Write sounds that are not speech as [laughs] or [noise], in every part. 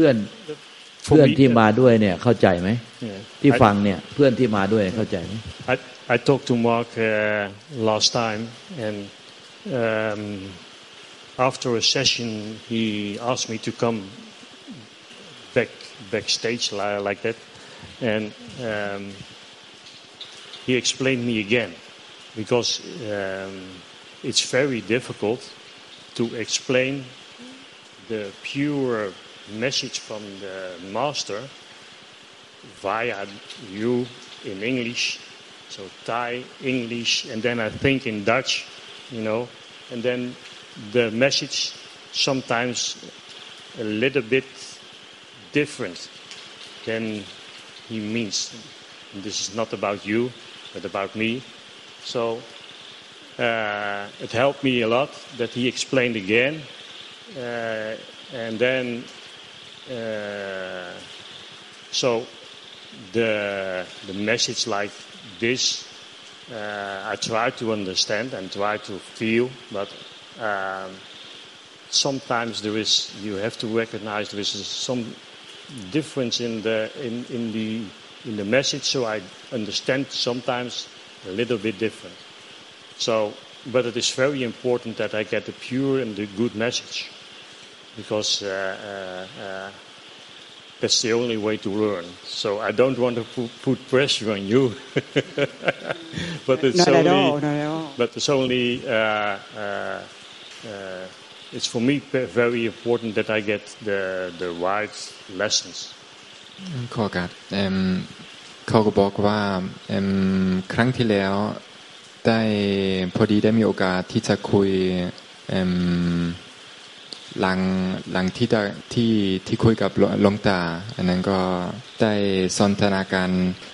เพื่อน For เพื่อน me, ที่ uh, มาด้วยเนี่ยเข้าใจไหม yeah. ที่ I- ฟังเนี่ยเพื่อนที่มาด้วยเข้าใจไหม I, I talked to Mark uh, last time, and um, after a session, he asked me to come back backstage li- like that, and um, he explained me again because um, it's very difficult to explain the pure message from the master via you in English. So Thai, English, and then I think in Dutch, you know, and then the message sometimes a little bit different than he means. And this is not about you, but about me. So uh, it helped me a lot that he explained again, uh, and then so the the message like this uh, I try to understand and try to feel, but um, sometimes there is you have to recognize there is some difference in the in, in the in the message, so I understand sometimes a little bit different. So, but it is very important that I get the pure and the good message, because uh, uh, uh, that's the only way to learn. So I don't want to put, put pressure on you, [laughs] but it's Not at only, all, not at all. but it's only, uh, uh, uh, it's for me pe- very important that I get the the right lessons. ขอโอกาสเอิ่มเขาก็บอกว่าเอิ่มครั้งที่แล้วได้พอดีได้มีโอกาสที่จะคุยเอิ่ม หลังหลังที่ที่ที่คุยกับหลวงตา อันนั้นก็ได้สนทนาการ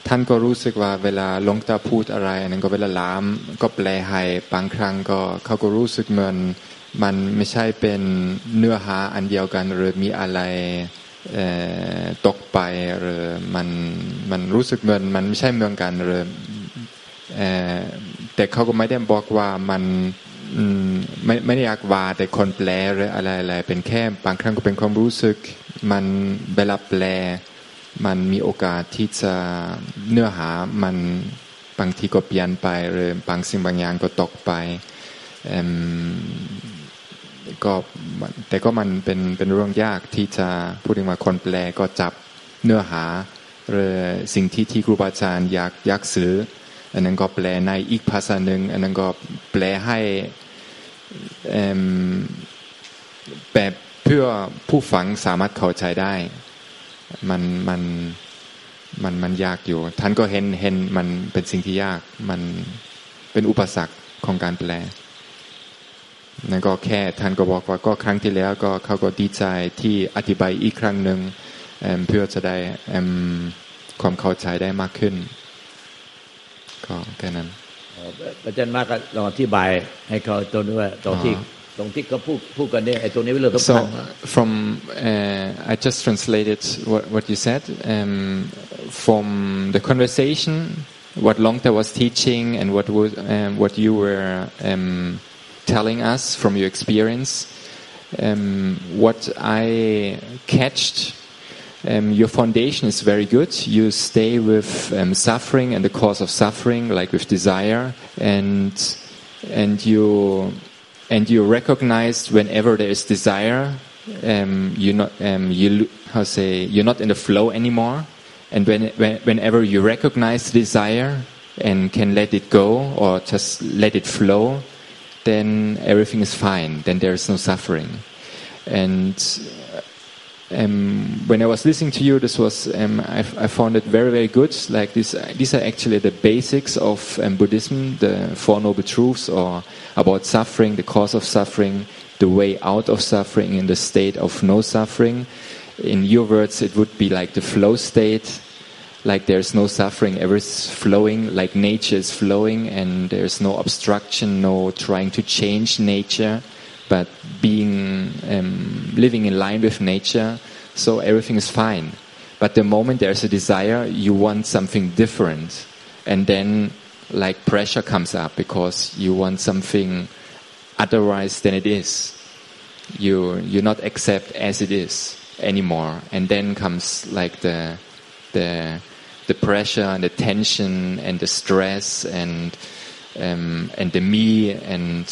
ท่านก็รู้สึกว่าเวลาหลวงตาพูดอะไร อันนั้นก็เวลาล้ามก็แปลให้บางครั้งก็เขาก็รู้สึกเหมือนมันไม่ใช่เป็นเนื้อหาอันเดียวกัน หรือมีอะไรตกไปหรือมันมันรู้สึกเหมือนมันไม่ใช่เมืองกันหรือแต่เขาก็ไม่ได้บอกว่ามัน อืมไม่ไม่ได้อยากว่าแต่คนแปลหรืออะไรอะไรเป็นแค่บางครั้งก็เป็นความรู้สึก มันเวลาแปล มันมีโอกาสที่จะเนื้อหามันบางทีก็เปลี่ยนไปหรือบางสิ่งบางอย่างก็ตกไปก็แต่ก็มันเป็นเป็นเรื่องยากที่จะพูดถึงว่าคนแปลก็จับเนื้อหาหรือสิ่งที่ที่ครูบาอาจารย์อยากอยากสื่อ อันนั้นก็แปลในอีกภาษาหนึ่งอันนั้นก็แปลให้แบบเพื่อผู้ฟังสามารถเข้าใจได้ มันมันมันมันยากอยู่ ท่านก็เห็นเห็นมันเป็นสิ่งที่ยาก มันเป็นอุปสรรคของการแปลนั่นก็แค่ท่านก็บอกว่าก็ครั้งที่แล้วก็เขาก็ดีใจที่อธิบายอีกครั้งหนึ่งเพื่อจะได้ความเข้าใจได้มากขึ้น ก็แค่นั้นเอ่ออาจารย์มากก็ลองอธิบายให้เขาตรงนี้ว่าตรงที่อ๋อตรงที่เขาพูดพูดกันเนี่ยไอ้ตรงนี้เป็นเรื่องสำ So คัญ from uh, I just translated what, what you said um, from the conversation, what Longta was teaching, and what was um, what you were um, telling us from your experience. Um, what I catched, um, your foundation is very good. You stay with um, suffering and the cause of suffering, like with desire, and and you and you recognize whenever there is desire, um, you not um, you how say you're not in the flow anymore, and when, when whenever you recognize desire and can let it go or just let it flow, then everything is fine. Then there is no suffering, and um, when I was listening to you, this was um, I, I found it very very good. Like this, these are actually the basics of um, Buddhism, the Four Noble Truths, or about suffering, the cause of suffering, the way out of suffering, in the state of no suffering. In your words, it would be like the flow state, like there's no suffering, everything's flowing, like nature is flowing, and there's no obstruction, no trying to change nature, but being um, living in line with nature. So everything is fine. But the moment there's a desire, you want something different, and then like pressure comes up because you want something otherwise than it is. You you not accept as it is. anymore and then comes like the the the pressure and the tension and the stress and um, and the me and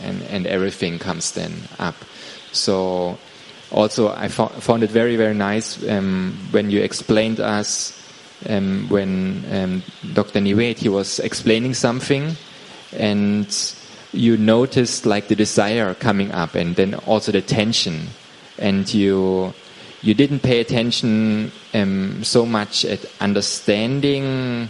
and and everything comes then up so also I fo- found it very very nice um, when you explained us um, when um, Dr. Nivet he was explaining something and you noticed like the desire coming up and then also the tension and you you didn't pay attention um, so much at understanding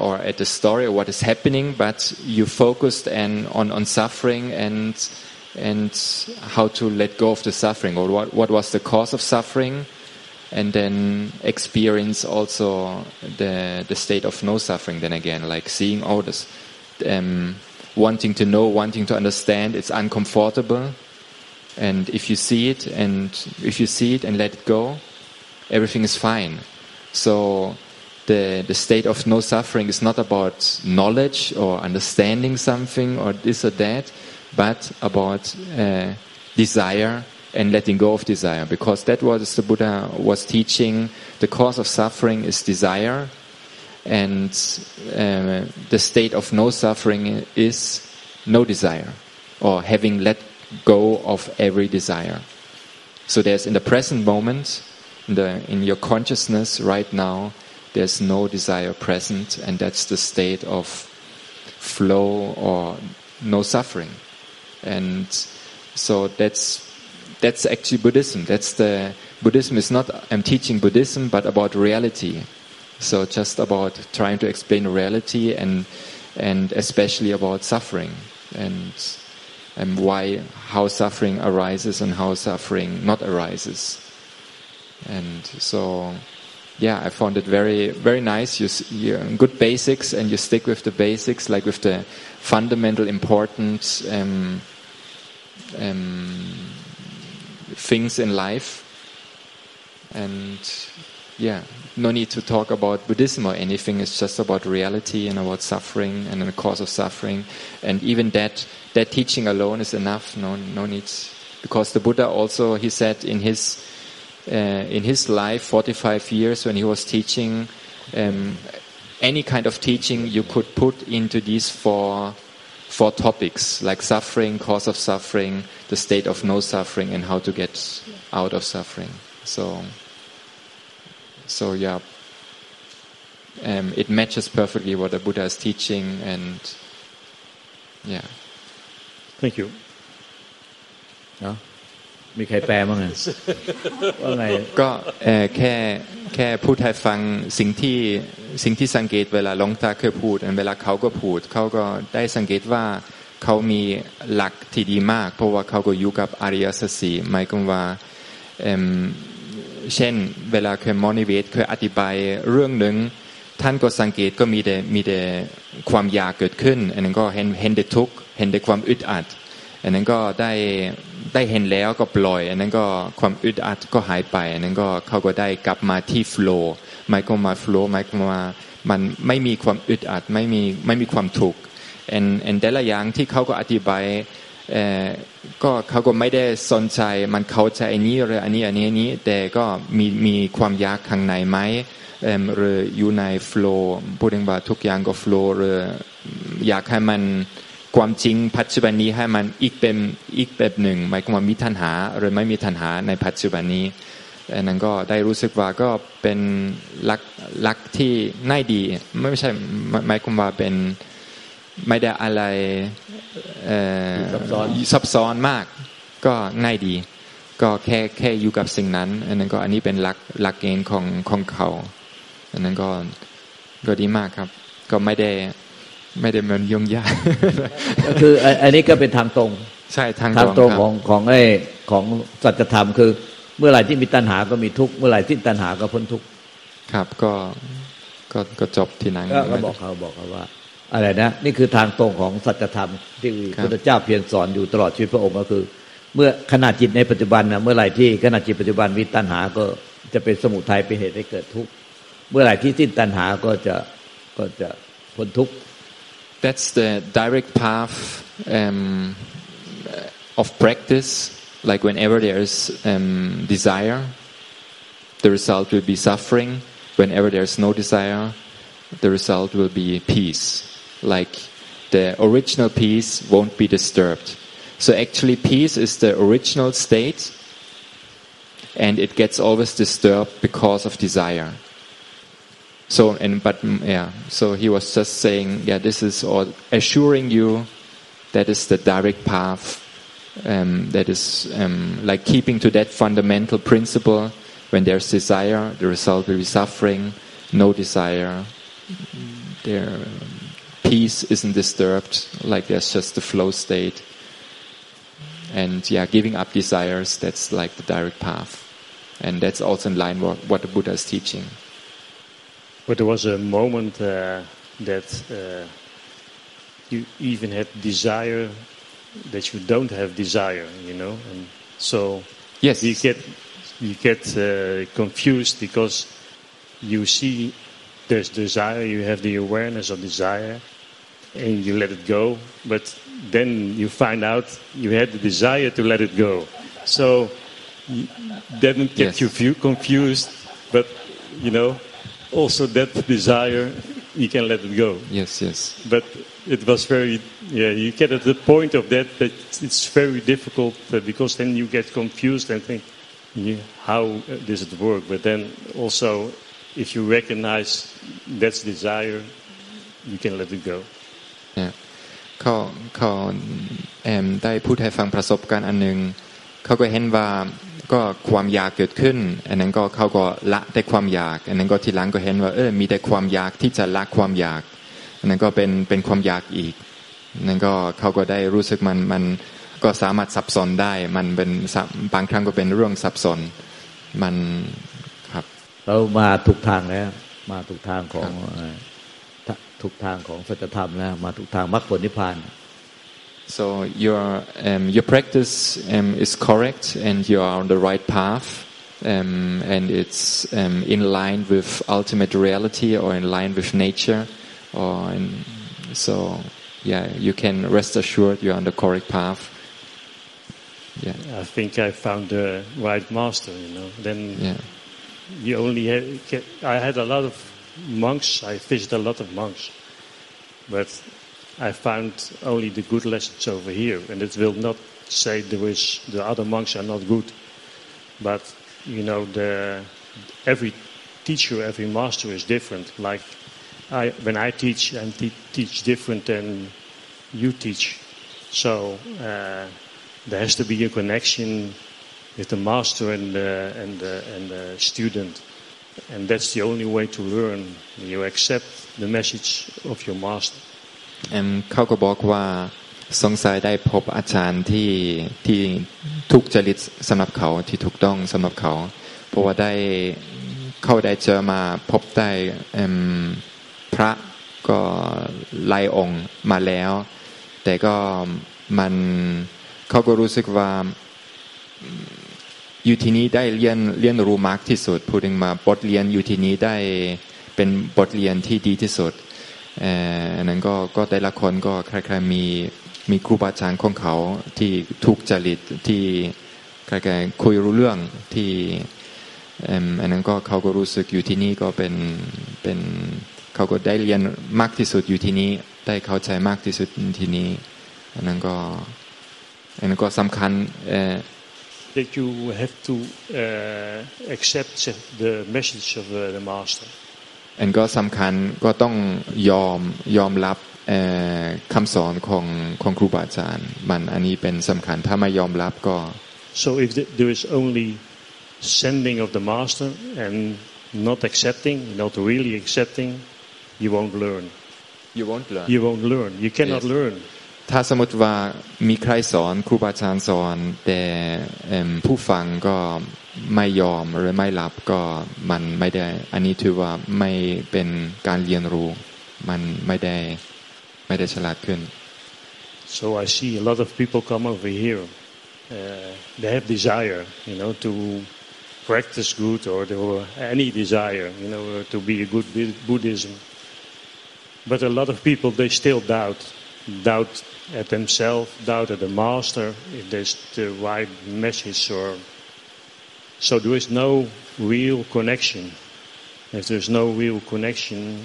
or at the story or what is happening but you focused and on, on suffering and and how to let go of the suffering or what, what was the cause of suffering and then experience also the the state of no suffering then again like seeing all this um, wanting to know wanting to understand it's uncomfortable. And if you see it and if you see it and let it go everything is fine. So the the state of no suffering is not about knowledge or understanding something or this or that but about uh, desire and letting go of desire. Because that was the buddha was teaching the cause of suffering is desire and uh, the state of no suffering is no desire or having let go of every desire. So there's in the present moment in, the, in your consciousness right now there's no desire present and that's the state of flow or no suffering. And so that's that's actually buddhism. That's the buddhism is not i'm teaching buddhism but about reality. So just about trying to explain reality and and especially about suffering and and why how suffering arises and how suffering not arises. And so yeah i found it very very nice. You, you good basics and you stick with the basics like with the fundamental important um, um, things in life. And yeah no need to talk about buddhism or anything. It's just about reality and about suffering and the cause of suffering. And even that that teaching alone is enough. No no need. Because the buddha also he said in his uh, in his life, 45 years when he was teaching, um, any kind of teaching you could put into these four four topics like suffering, cause of suffering, the state of no suffering, and how to get out of suffering. So, so yeah, um, it matches perfectly what the Buddha is teaching, and yeah. Thank you. Yeah. มีใครแปลมั้างไงว่าไงก็แค่แค่พูดให้ฟังสิ่งที่สิ่งที่สังเกตเวลาหลวงตาเคยพูดเวลาเขาก็พูดเขาก็ได้สังเกตว่าเขามีหลักที่ดีมาก เพราะว่าเขาก็อยู่กับอริยสัจสีหมายความว่าเอิ่มเช่น เวลาเคยมอนิเวตเคยอธิบายเรื่องหนึ่งท่านก็สังเกตก็มีแต่มีแต่ความอยากเกิดขึ้น อันนั้นก็เห็นเห็นแต่ทุกข์เห็นแต่ความอึดอัด อันนั้นก็ได้ได้เห็นแล้วก็ปล่อย อันนั้นก็ความอึดอัดก็หายไป อันนั้นก็เขาก็ได้กลับมาที่โฟล์หมายความว่าโฟล์หมายความว่ามันไม่มีความอึดอัดไม่มีไม่มีความทุกข์อันอันแต่ละอย่างที่เขาก็อธิบายเออก็เขาก็ไม่ได้สนใจมันเข้าใจอันนี้หรืออันนี้อันนี้อันนี้แต่ก็มีมีความยากข้างในไหมเอิ่มหรืออยู่ในโฟล์พูดถึงว่าทุกอย่างก็โฟล์หรืออยากให้มัน ความจริงปัจจุบันนี้ให้มันอีกเป็นอีกแบบหนึ่งหมายความว่ามีทันหาหรือไม่มีทันหาในปัจจุบันนี้อันนั้นก็ได้รู้สึกว่าก็เป็นหลักหลักที่ง่ายดีไม่ใช่หมายความว่าเป็นไม่ได้อะไรเอ่อซับซ้อนซับซ้อนมาก ก็ง่ายดี ก็แค่แค่อยู่กับสิ่งนั้น อันนั้นก็อันนี้เป็นหลักหลักเกณฑ์ของของเขา อันนั้นก็ก็ดีมากครับ ก็ไม่ได้ ไม่ได้มันยุ่งยากก็คืออันอันนี้ก็เป็นทางตรง ใช่ทางทางตรงคขบองของไอ้ของสัจธรรมคือ เมื่อไหร่ที่มีตัณหาก็มีทุกข์เมื่อไหร่ที่ตัณหาก็พ้นทุกข์ครับก็ก็ก็จบที่นั้นก็ก็บอกเขาบอกเขาว่า อะไรนะนี่คือทางตรงของสัจธรรมที่ครับพุทธเจ้าเพียรสอนอยู่ตลอดชีวิตพระองค์ก็คือ เมื่อขณะจิตในปัจจุบันนะเมื่อไหร่ที่ขณะจิตปัจจุบันมีตัณหาก็จะเป็นสมุทัยเป็นเหตุให้เกิดทุกข์เมื่อไหร่ที่สิ้นตัณหาก็จะก็จะพ้นทุกข์ That's the direct path um, of practice like whenever there's um, desire, the result will be suffering. Whenever there's no desire, the result will be peace. Like the original peace won't be disturbed. So actually, peace is the original state, and it gets always disturbed because of desire. So and but mm, yeah, so he was just saying, yeah, this is or assuring you that is the direct path. Um, that is um, like keeping to that fundamental principle. When there's desire, the result will be suffering. No desire, there peace isn't disturbed. Like there's just the flow state. And yeah, giving up desires, that's like the direct path. And that's also in line with what the Buddha is teaching. But there was a moment uh, that uh, you even had desire that you don't have desire, you know, and so Yes. you get you get uh, confused because you see there's desire, you have the awareness of desire, and you let it go, but then you find out you had the desire to let it go. So y- didn't get Yes. you confused, but you know, also that desire you can let it go. Yes, yes. But it was very, yeah, you get at the point of that that it's very difficult uh, because then you get confused and think, yeah, how uh, does it work? But then also, if you recognize that's desire, you can let it go. เนี่ยเขาเขาแอมได้พูดให้ฟังประสบการณ์อันหนึ่ง เขาก็เห็นว่าก็ความอยากเกิดขึ้น อันนั้นก็เขาก็ละแต่ความอยาก อันนั้นก็ทีหลังก็เห็นว่าเออมีแต่ความอยากที่จะละความอยาก อันนั้นก็เป็นเป็นความอยากอีกอันนั้นก็เขาก็ได้รู้สึกมันมันก็สามารถสับสนได้ มันเป็นบางครั้งก็เป็นเรื่องสับสนมันครับ เรามาถูกทางแล้ว มาถูกทางของทะถูกทางของสัจธรรมแล้วมาถูกทางมรรคผลนิพพาน So your um, your practice um, is correct, and you are on the right path, um, and it's um, in line with ultimate reality, or in line with nature, or in, so yeah, you can rest assured you're on the correct path. Yeah, I think I found the right master, you know. Then yeah, you only had, get- I had a lot of monks, I visited a lot of monks, but I found only the good lessons over here, and it will not say there is the other monks are not good, but you know the every teacher, every master is different. Like I, when I teach, I te- teach different than you teach, so uh, there has to be a connection with the master and the, and the, and the student. And that's the only way to learn. You accept the message of your master. เอมเขาก็บอกว่าสงสัยได้พบอาจารย์ที่ที่ทุกจริตสำหรับเขาที่ถูกต้องสำหรับเขา เพราะว่าได้เข้าได้เจอมาพบได้พระก็หลายองค์มาแล้ว แต่ก็มันเขาก็รู้สึกว่าอยู่ที่นี้ได้เรียนเรียนรู้มากที่สุดพูดถึงมาบทเรียนอยู่ที่นี้ได้เป็นบทเรียนที่ดีที่สุด อันนั้นก็ก็แต่ละคนก็คล้ายๆมีมีครูบาอาจารย์ของเขาที่ทุกจริตที่คล้ายๆคุยรู้เรื่องที่อันนั้นก็เขาก็รู้สึกอยู่ที่นี่ก็เป็นเป็นเขาก็ได้เรียนมากที่สุดอยู่ที่นี้ ได้เข้าใจมากที่สุดที่นี้อันนั้นก็อันนั้นก็สำคัญเออ That you have to uh, accept the message of uh, the master. อันก็สำคัญก็ต้องยอมยอมรับเอ่อคำสอนของของครูบาอาจารย์ มันอันนี้เป็นสำคัญถ้าไม่ยอมรับก็ So if th- there is only sending of the master and not accepting, not really accepting, you won't learn. you won't learn You won't learn. You cannot Yes. learn. ถ้าสมมติว่ามีใครสอนครูบาอาจารย์สอน แต่ผู้ฟังก็ไม่ยอมหรือไม่รับก็มันไม่ได้ อันนี้ถือว่าไม่เป็นการเรียนรู้ มันไม่ได้ไม่ได้ฉลาดขึ้น So I see a lot of people come over here. Uh, they have desire, you know, to practice good or, to, any desire, you know, to be a good Buddhism. But a lot of people they still doubt, doubt at themselves, doubted the master, if there's the right message or so there is no real connection. If there's no real connection,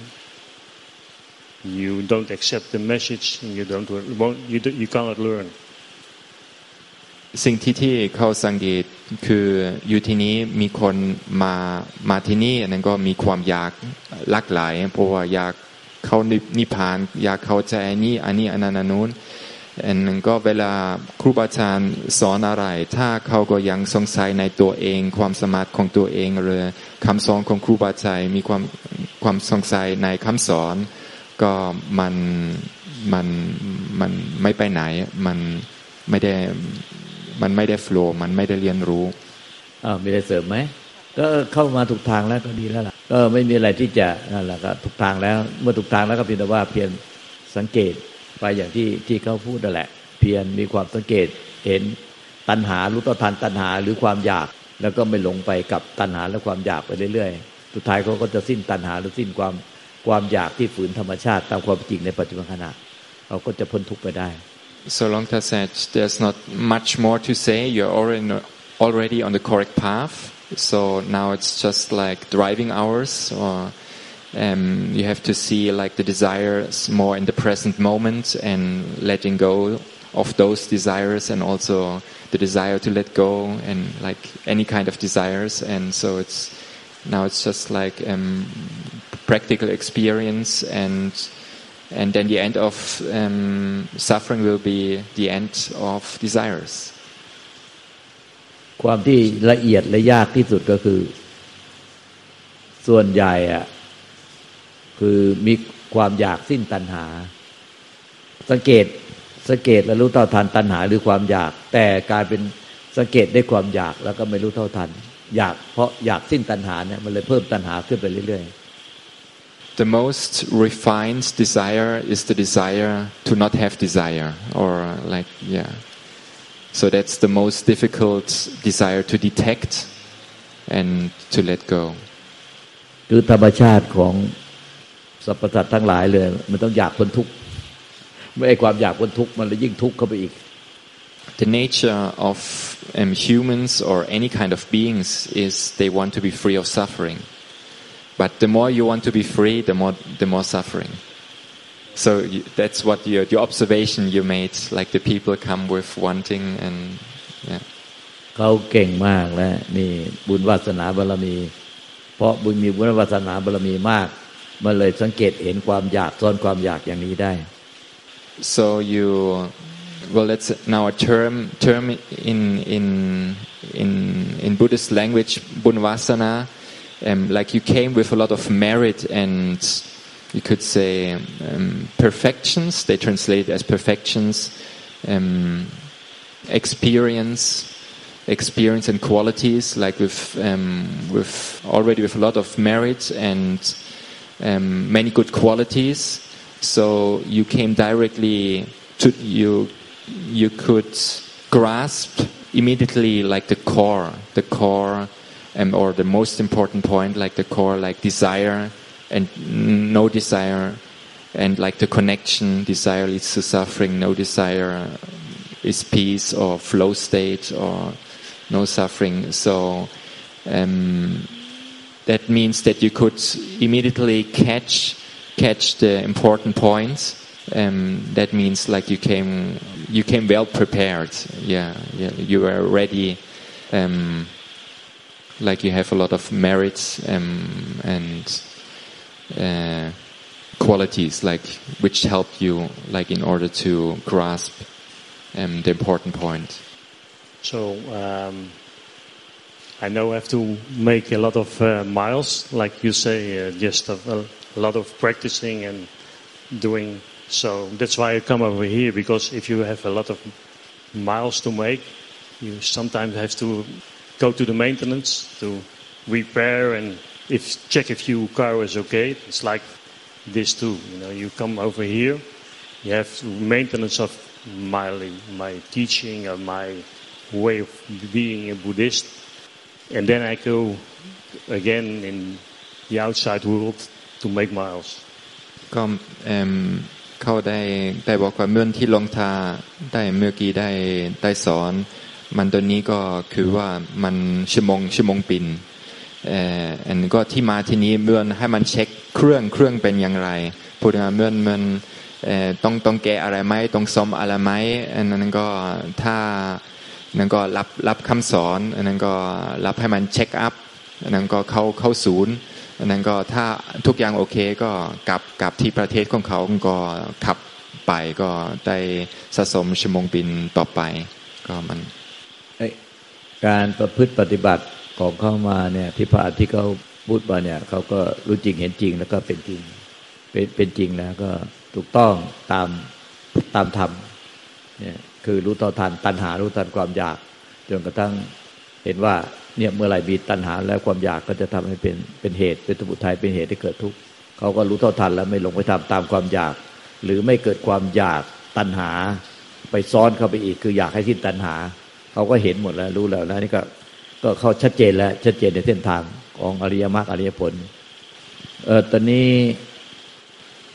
you don't accept the message and you don't won't, you, do, you cannot learn. สิ่งที่ที่เขาสังเกตคืออยู่ที่นี้มีคนมามาที่นี่อันนั้นก็มีความอยากหลากหลายเพราะว่าอยาก เขานิพพาน อยากเข้าใจอันนี้อันนี้อันนั้นอันนู้นอันนั้นก็เวลาครูบาอาจารย์สอนอะไร ถ้าเขาก็ยังสงสัยในตัวเอง ความสามารถของตัวเองหรือคำสอนของครูบาอาจารย์มีความความสงสัยในคำสอน ก็มันมันมันไม่ไปไหน มันไม่ได้มันไม่ได้ฟล์มันไม่ได้เรียนรู้อ้ามีอะไรเสริมไหมก็เข้ามาถูกทางแล้วก็ดีแล้วล่ะ ก็ไม่มีอะไรที่จะนั่นแหละก็ถูกทางแล้ว เมื่อถูกทางแล้วก็เพียงแต่ว่าเพียงสังเกตไปอย่างที่ที่เขาพูดนั่นแหละ เพียรมีความสังเกตเห็นตัณหารู้ต่อทันตัณหาหรือความอยาก แล้วก็ไม่หลงไปกับตัณหาและความอยากไปเรื่อยๆสุดท้ายเขาก็จะสิ้นตัณหาหรือสิ้นความความอยากที่ฝืนธรรมชาติตามความจริงในปัจจุบันขณะเขาก็จะพ้นทุกข์ไปได้ So Longta said, there's not much more to say. You're already already on the correct path. So now it's just like driving hours, or um, you have to see like the desires more in the present moment and letting go of those desires, and also the desire to let go and like any kind of desires. And so it's now it's just like um, practical experience and and then the end of um, suffering will be the end of desires ความที่ละเอียดและยากที่สุดก็คือ ส่วนใหญ่อะคือมีความอยากสิ้นตัณหา สังเกตสังเกตและรู้เท่าทันตัณหาหรือความอยาก แต่กลายเป็นสังเกตได้ความอยากแล้วก็ไม่รู้เท่าทัน อยากเพราะอยากสิ้นตัณหาเนี่ยมันเลยเพิ่มตัณหาขึ้นไปเรื่อยๆ the most refined desire is the desire to not have desire or like yeah so that's the most difficult desire to detect and to let go คือธรรมชาติของสรรพสัตว์ทั้งหลายเลยมันต้องอยากพ้นทุกข์ไม่ไอความอยากพ้นทุกข์มันเลยยิ่งทุกข์เข้าไปอีก The nature of um, humans or any kind of beings is they want to be free of suffering but the more you want to be free, the more the more suffering. So you, that's what your your observation you made. Like the people come with wanting and yeah. เขาเก่งมากและมีบุญวาสนาบารมี เพราะบุญมีบุญวาสนาบารมีมากมันเลยสังเกตเห็นความอยากซ่อนความอยากอย่างนี้ได้ so you well that's now a term term in in in in Buddhist language bunvasana um, like you came with a lot of merit and you could say um, perfections. They translate as perfections, um, experience, experience and qualities, like with um, with already with a lot of merit and um, many good qualities. So you came directly to you. You could grasp immediately like the core, the core um, or the most important point, like the core, like desire and no desire, and like the connection, desire leads to suffering, no desire is peace or flow state or no suffering. So um, that means that you could immediately catch catch the important points. Um, that means like you came you came well prepared. Yeah, yeah you were ready. Um, like you have a lot of merits um, and uh, qualities like which help you like in order to grasp um, the important point. So um, I know I have to make a lot of uh, miles like you say uh, just a, a lot of practicing and doing. So that's why I come over here because if you have a lot of miles to make you sometimes have to go to the maintenance to repair and if check if your car is okay. It's like this too. You know, you come over here, you have maintenance of my my teaching or my way of being a Buddhist, and then I go again in the outside world to make miles. ก็ เขาได้ได้บอกว่าเมื่อที่หลวงตาได้เมื่อกี้ได้ได้สอน มันตัวนี้ก็คือว่ามันชั่วโมงชั่วโมงปินเ อ่ออันก็ที่มาที่นี้เมื่อให้มันเช็คเครื่องเครื่องเป็นอย่างไรพูดง่ายเมื่อเมื่อเอ่อต้องต้องแก้อะไรไหมต้องซ่อมอะไรไหมอันนั้นก็ถ้านั้นก็รับรับคำสอนอันนั้นก็รับให้มันเช็คอัพอันนั้นก็เข้าเข้าศูนย์อันนั้นก็ถ้าทุกอย่างโอเคก็กลับกลับที่ประเทศของเขาก็ขับไปก็ได้สะสมชั่วโมงบินต่อไป ก็มันการประพฤติปฏิบัติ ของเข้ามาเนี่ยที่พระอาทิตย์เขาพูดมาเนี่ยเขาก็รู้จริงเห็นจริงแล้วก็เป็นจริง เป็นเป็นจริงแล้วก็ถูกต้องตามตามธรรมเนี่ยคือรู้ต่อทันตัณหารู้ทันความอยาก จนกระทั่งเห็นว่าเนี่ยเมื่อไหร่มีตัณหาแล้วความอยากก็จะทำให้เป็นเป็นเหตุเป็นสมุทัยเป็นเหตุให้เกิดทุกข์เขาก็รู้เท่าทันแล้วไม่หลงไปทำตามความอยาก หรือไม่เกิดความอยากตัณหา ไปซ้อนเข้าไปอีกคืออยากให้สิ้นตัณหา เขาก็เห็นหมดแล้วรู้แล้วนะนี่ก็ ก็เขาชัดเจนแล้ว ชัดเจนในเส้นทางของอริยมรรคอริยผล เออตอนนี้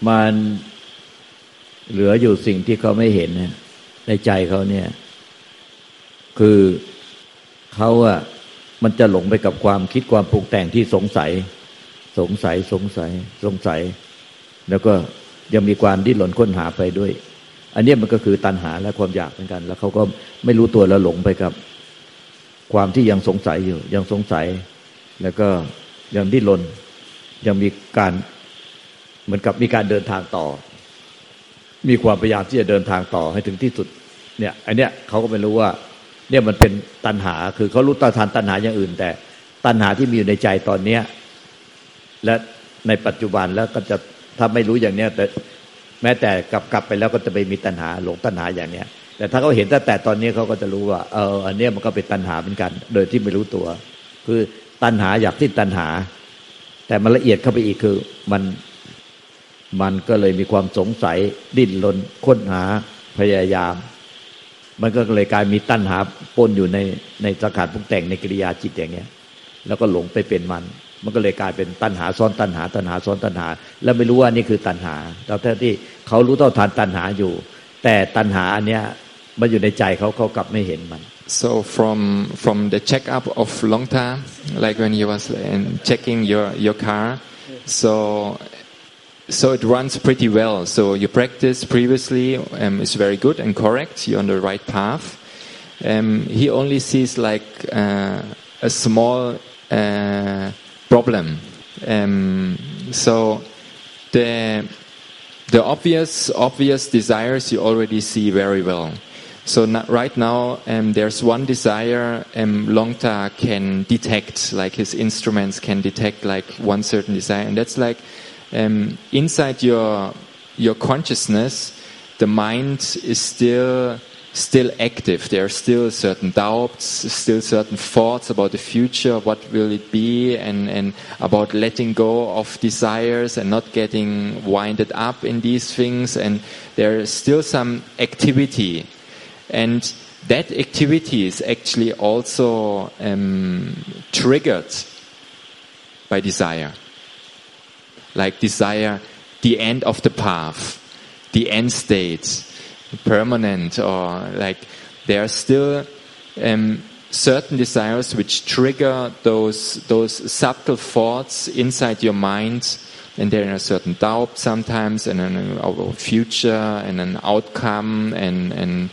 มันเหลืออยู่สิ่งที่เขาไม่เห็นในใจเขาเนี่ย คือเขาอะมันจะหลงไปกับความคิดความปรุงแต่งที่สงสัย สงสัยสงสัยสงสัย แล้วก็ยังมีความดิ้นรนค้นหาไปด้วย อันนี้มันก็คือตัณหาและความอยากเหมือนกัน แล้วเขาก็ไม่รู้ตัวแล้วหลงไปกับ ความที่ยังสงสัยอยู่ ยังสงสัย แล้วก็ยังดิ้นรนยังมีการเหมือนกับมีการเดินทางต่อ มีความพยายามที่จะเดินทางต่อให้ถึงที่สุด เนี่ยอันเนี้ยเขาก็ไม่รู้ว่า เนี่ยมันเป็นตัณหา คือเขารู้ต่อทานตัณหาอย่างอื่น แต่ตัณหาที่มีอยู่ในใจตอนเนี้ยและในปัจจุบันแล้วก็จะถ้าไม่รู้อย่างเนี้ยแต่แม้แต่กลับกลับไปแล้วก็จะไปมีตัณหาหลงตัณหาอย่างเนี้ย แต่ถ้าเขาเห็นตั้งแต่ตอนนี้เขาก็จะรู้ว่า เอออันเนี้ยมันก็เป็นตัณหาเหมือนกัน โดยที่ไม่รู้ตัว คือตัณหาอยากที่ตัณหา แต่มันละเอียดเข้าไปอีกคือมันมันก็เลยมีความสงสัยดิ้นรนค้นหาพยายาม มันก็เลยกลายมีตัณหาปนอยู่ในในสังขารปรุงแต่งในกิริยาจิตอย่างเงี้ย แล้วก็หลงไปเป็นมัน มันก็เลยกลายเป็นตัณหาซ้อนตัณหา ตัณหาซ้อนตัณหา แล้วไม่รู้ว่านี่คือตัณหาแต่แท้ที่เขารู้เท่าทานตัณหาอยู่ แต่ตัณหาอันเนี้ย มันอยู่ในใจเขาเขากลับไม่เห็นมัน So from from the checkup of long time, like when you was uh, checking your your car, so so it runs pretty well. So you practice previously um, is very good and correct. You're on the right path. Um, he only sees like uh, a small uh, problem. Um, so the the obvious obvious desires you already see very well. So right now, um, there's one desire um, Longta can detect, like his instruments can detect, like one certain desire, and that's like um, inside your your consciousness, the mind is still still active. There are still certain doubts, still certain thoughts about the future. What will it be, and and about letting go of desires and not getting winded up in these things. And there is still some activity and that activity is actually also um, triggered by desire. Like desire, the end of the path, the end state, permanent, or like there are still um, certain desires which trigger those those subtle thoughts inside your mind, and there are in a certain doubts sometimes, and an our future, and an outcome, and and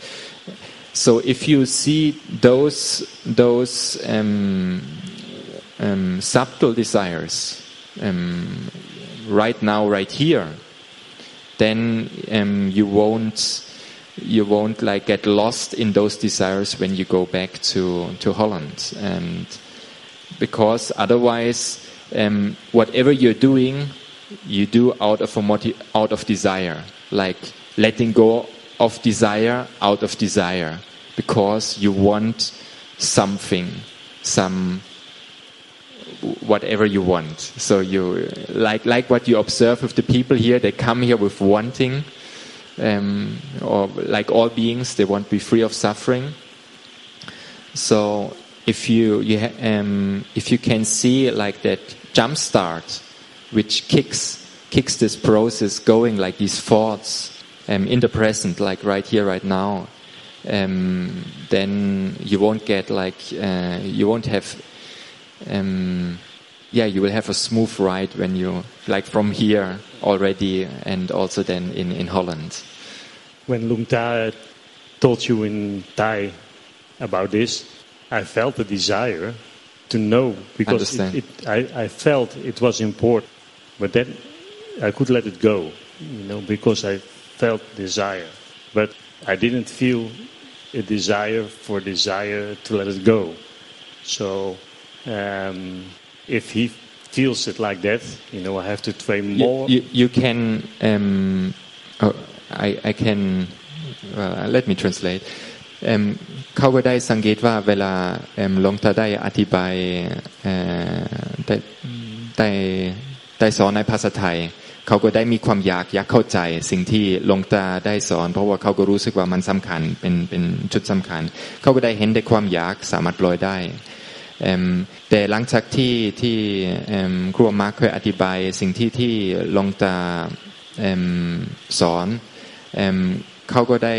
so if you see those those um, um, subtle desires um, right now, right here, then um, you won't you won't like get lost in those desires when you go back to to Holland, and because otherwise, um, whatever you're doing, you do out of a out of desire, like letting go of desire out of desire because you want something, some whatever you want. So you like like what you observe with the people here. They come here with wanting, um, or like all beings, they want to be free of suffering. So if you you um, if you can see like that jump start, which kicks kicks this process going, like these thoughts um, in the present, like right here, right now, um, then you won't get like uh, you won't have. Um, yeah, you will have a smooth ride when you like from here already, and also then in in Holland. When Lung Ta told you in Thai about this, I felt the desire to know because it, it, I, I felt it was important, but then I could let it go, you know, because I felt desire, but I didn't feel a desire for desire to let it go. So um, if he feels it like that, you know, I have to train You, more. you, you can. Um, oh, I I can. Uh, let me translate. Um, เขาก็ได้สังเกตว่าเวลาเอิ่มหลวงตาได้อธิบายเอ่อได้ได้ได้สอนในภาษาไทย เขาก็ได้มีความอยากอยากเข้าใจ สิ่งที่หลวงตาได้สอน เพราะว่าเขาก็รู้สึกว่ามันสำคัญเป็นเป็นจุดสำคัญ เขาก็ได้เห็นได้ความอยากสามารถปล่อยได้แต่หลังจากที่ที่ครูมาร์คเคยอธิบาย สิ่งที่ที่ลงตาสอนเขาก็ได้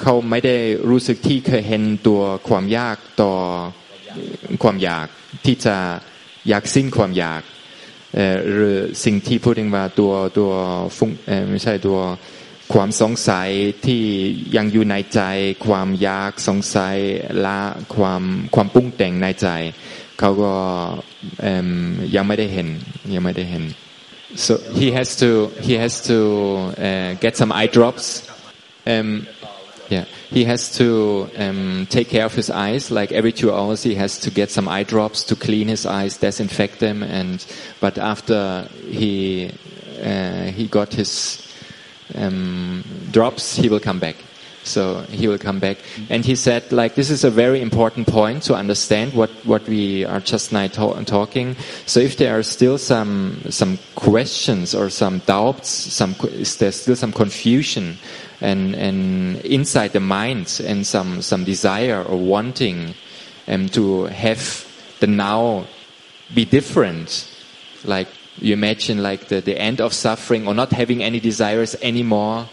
เขาไม่ได้รู้สึกที่เคยเห็นตัวความยากต่อความอยากที่จะอยากสิ้นความอยาก หรือสิ่งที่พูดถึงว่าตัวตัวฟุ้งเออไม่ใช่ตัวความสงสัยที่ยังอยู่ในใจ ความยากสงสัยละความความปรุงแต่งในใจ เขาก็ยังไม่ได้เห็นยังไม่ได้เห็น so he has to he has to uh, get some eye drops um, yeah, he has to um, take care of his eyes. Like every two hours, he has to get some eye drops to clean his eyes, disinfect them. And but after he uh, he got his um, drops, he will come back. So he will come back, and he said, like this is a very important point to understand what what we are just now to- talking. So if there are still some some questions or some doubts, some is there still some confusion, and and inside the mind and some some desire or wanting, um, to have the now be different, like you imagine like the, the end of suffering or not having any desires anymore.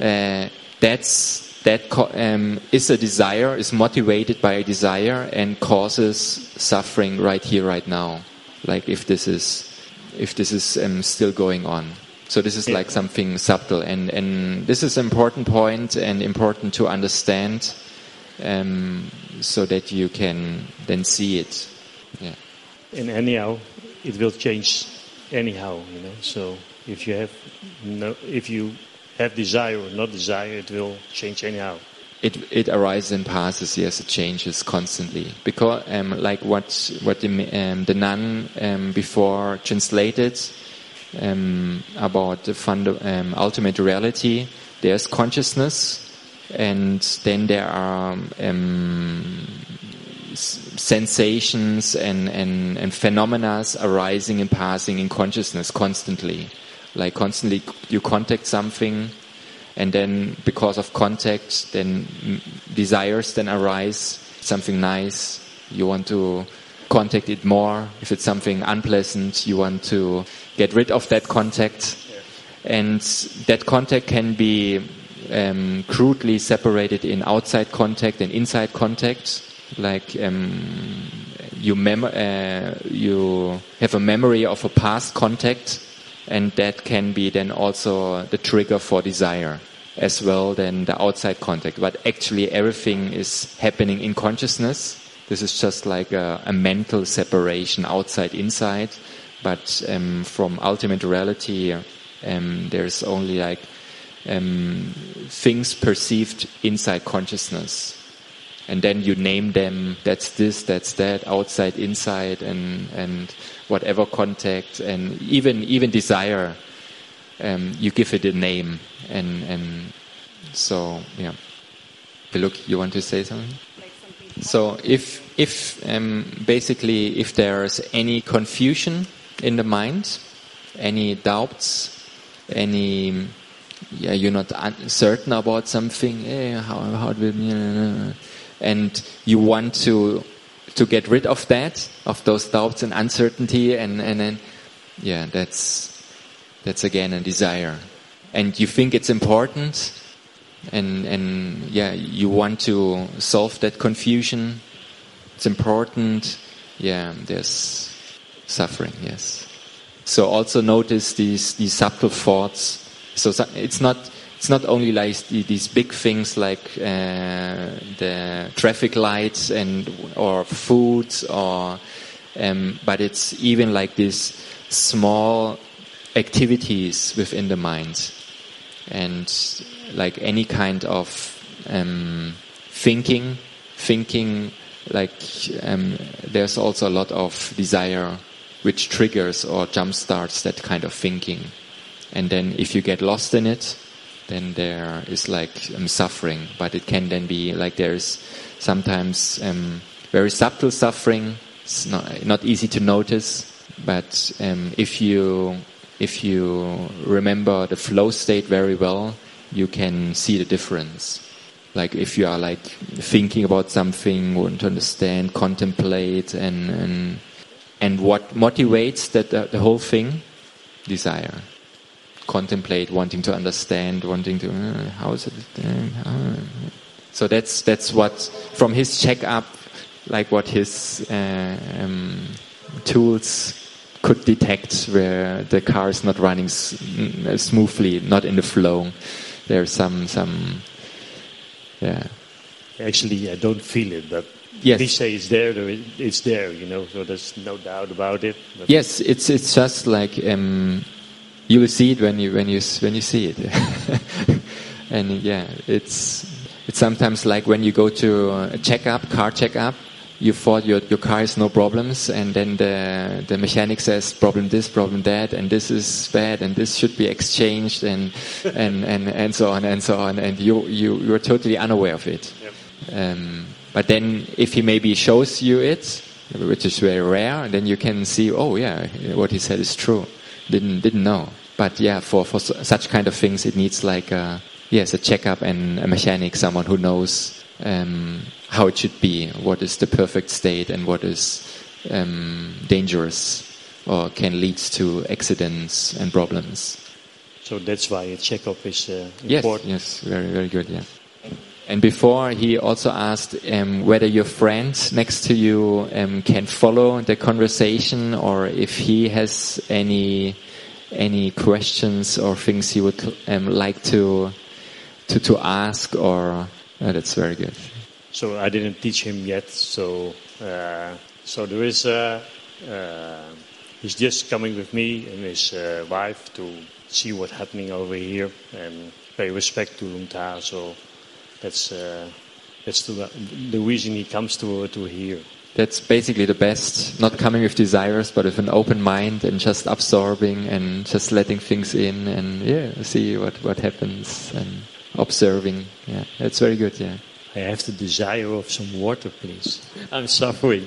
Uh, that's that um, is a desire is motivated by a desire and causes suffering right here right now. Like if this is if this is um, still going on so this is like something subtle and and this is an important point and important to understand um, so that you can then see it. Yeah. And anyhow it will change anyhow you know. So if you have no if you have desire or not desire it will change anyhow. It it arises and passes. Yes, it changes constantly. Because, um, like what what the um, the nun um, before translated um, about the fund, um, ultimate reality. There's consciousness, and then there are um, sensations and, and, and phenomena arising and passing in consciousness constantly. Like constantly, you contact something, and then because of contact, then desires then arise. Something nice, you want to contact it more. If it's something unpleasant, you want to get rid of that contact. And that contact can be um, crudely separated in outside contact and inside contact. Like um, you, mem- uh, you have a memory of a past contact, and that can be then also the trigger for desire as well than the outside contact. But actually, everything is happening in consciousness. This is just like a, a mental separation outside inside. But um, from ultimate reality, um, there's only like um, things perceived inside consciousness. And then you name them, that's this, that's that, outside, inside, and, and whatever contact, and even, even desire, um, you give it a name. And, and so, yeah. Look, you want to say something? So if if um, basically if there's any confusion in the mind, any doubts, any yeah you're not un- certain about something, eh, how how it will and you want to to get rid of that of those doubts and uncertainty and and then yeah that's that's again a desire. And you think it's important, and and yeah, you want to solve that confusion. It's important. Yeah, there's suffering. Yes. So also notice these these subtle thoughts. So it's not it's not only like these big things like uh, the traffic lights and or food or um, but it's even like these small activities within the mind and like any kind of um, thinking thinking like um, there's also a lot of desire which triggers or jump starts that kind of thinking. And then if you get lost in it then there is like um, suffering. But it can then be like there's sometimes um, very subtle suffering. It's not, not easy to notice. But um, if you if you remember the flow state very well you can see the difference like if you are like thinking about something want to understand contemplate and and, and what motivates that the, the whole thing desire contemplate wanting to understand wanting to uh, how is it uh, uh. so that's that's what from his checkup like what his uh, um, tools could detect where the car is not running mm, smoothly not in the flow there's some some yeah Actually, I don't feel it, but Yes. he say it's there. there It's there, you know. So there's no doubt about it. But Yes, it's it's just like um, you will see it when you when you when you see it, [laughs] and yeah, it's it's sometimes like when you go to a checkup, car checkup. You thought your your car is no problems, and then the the mechanic says problem this, problem that, and this is bad, and this should be exchanged, and [laughs] and and and so on and so on, and you you you're totally unaware of it. Um, but then if he maybe shows you it, which is very rare, then you can see, oh yeah, what he said is true. Didn't didn't know. But yeah, for for such kind of things, it needs like a, yes, a checkup and a mechanic, someone who knows um, how it should be, what is the perfect state, and what is um, dangerous or can lead to accidents and problems. so that's why a checkup is uh, Yes, important. yes, very, very good, yeah. And before, he also asked um, whether your friend next to you um, can follow the conversation, or if he has any any questions or things he would um, like to to to ask. Or uh, that's very good. So I didn't teach him yet. So uh, so there is. Uh, he's just coming with me and his uh, wife to see what's happening over here and pay respect to Luang Ta. So that's that's the, the reason he comes to to here. That's basically the best. Not coming with desires, but with an open mind and just absorbing and just letting things in and yeah, see what what happens and observing. Yeah, that's very good. Yeah. I have the desire of some water, please. I'm suffering.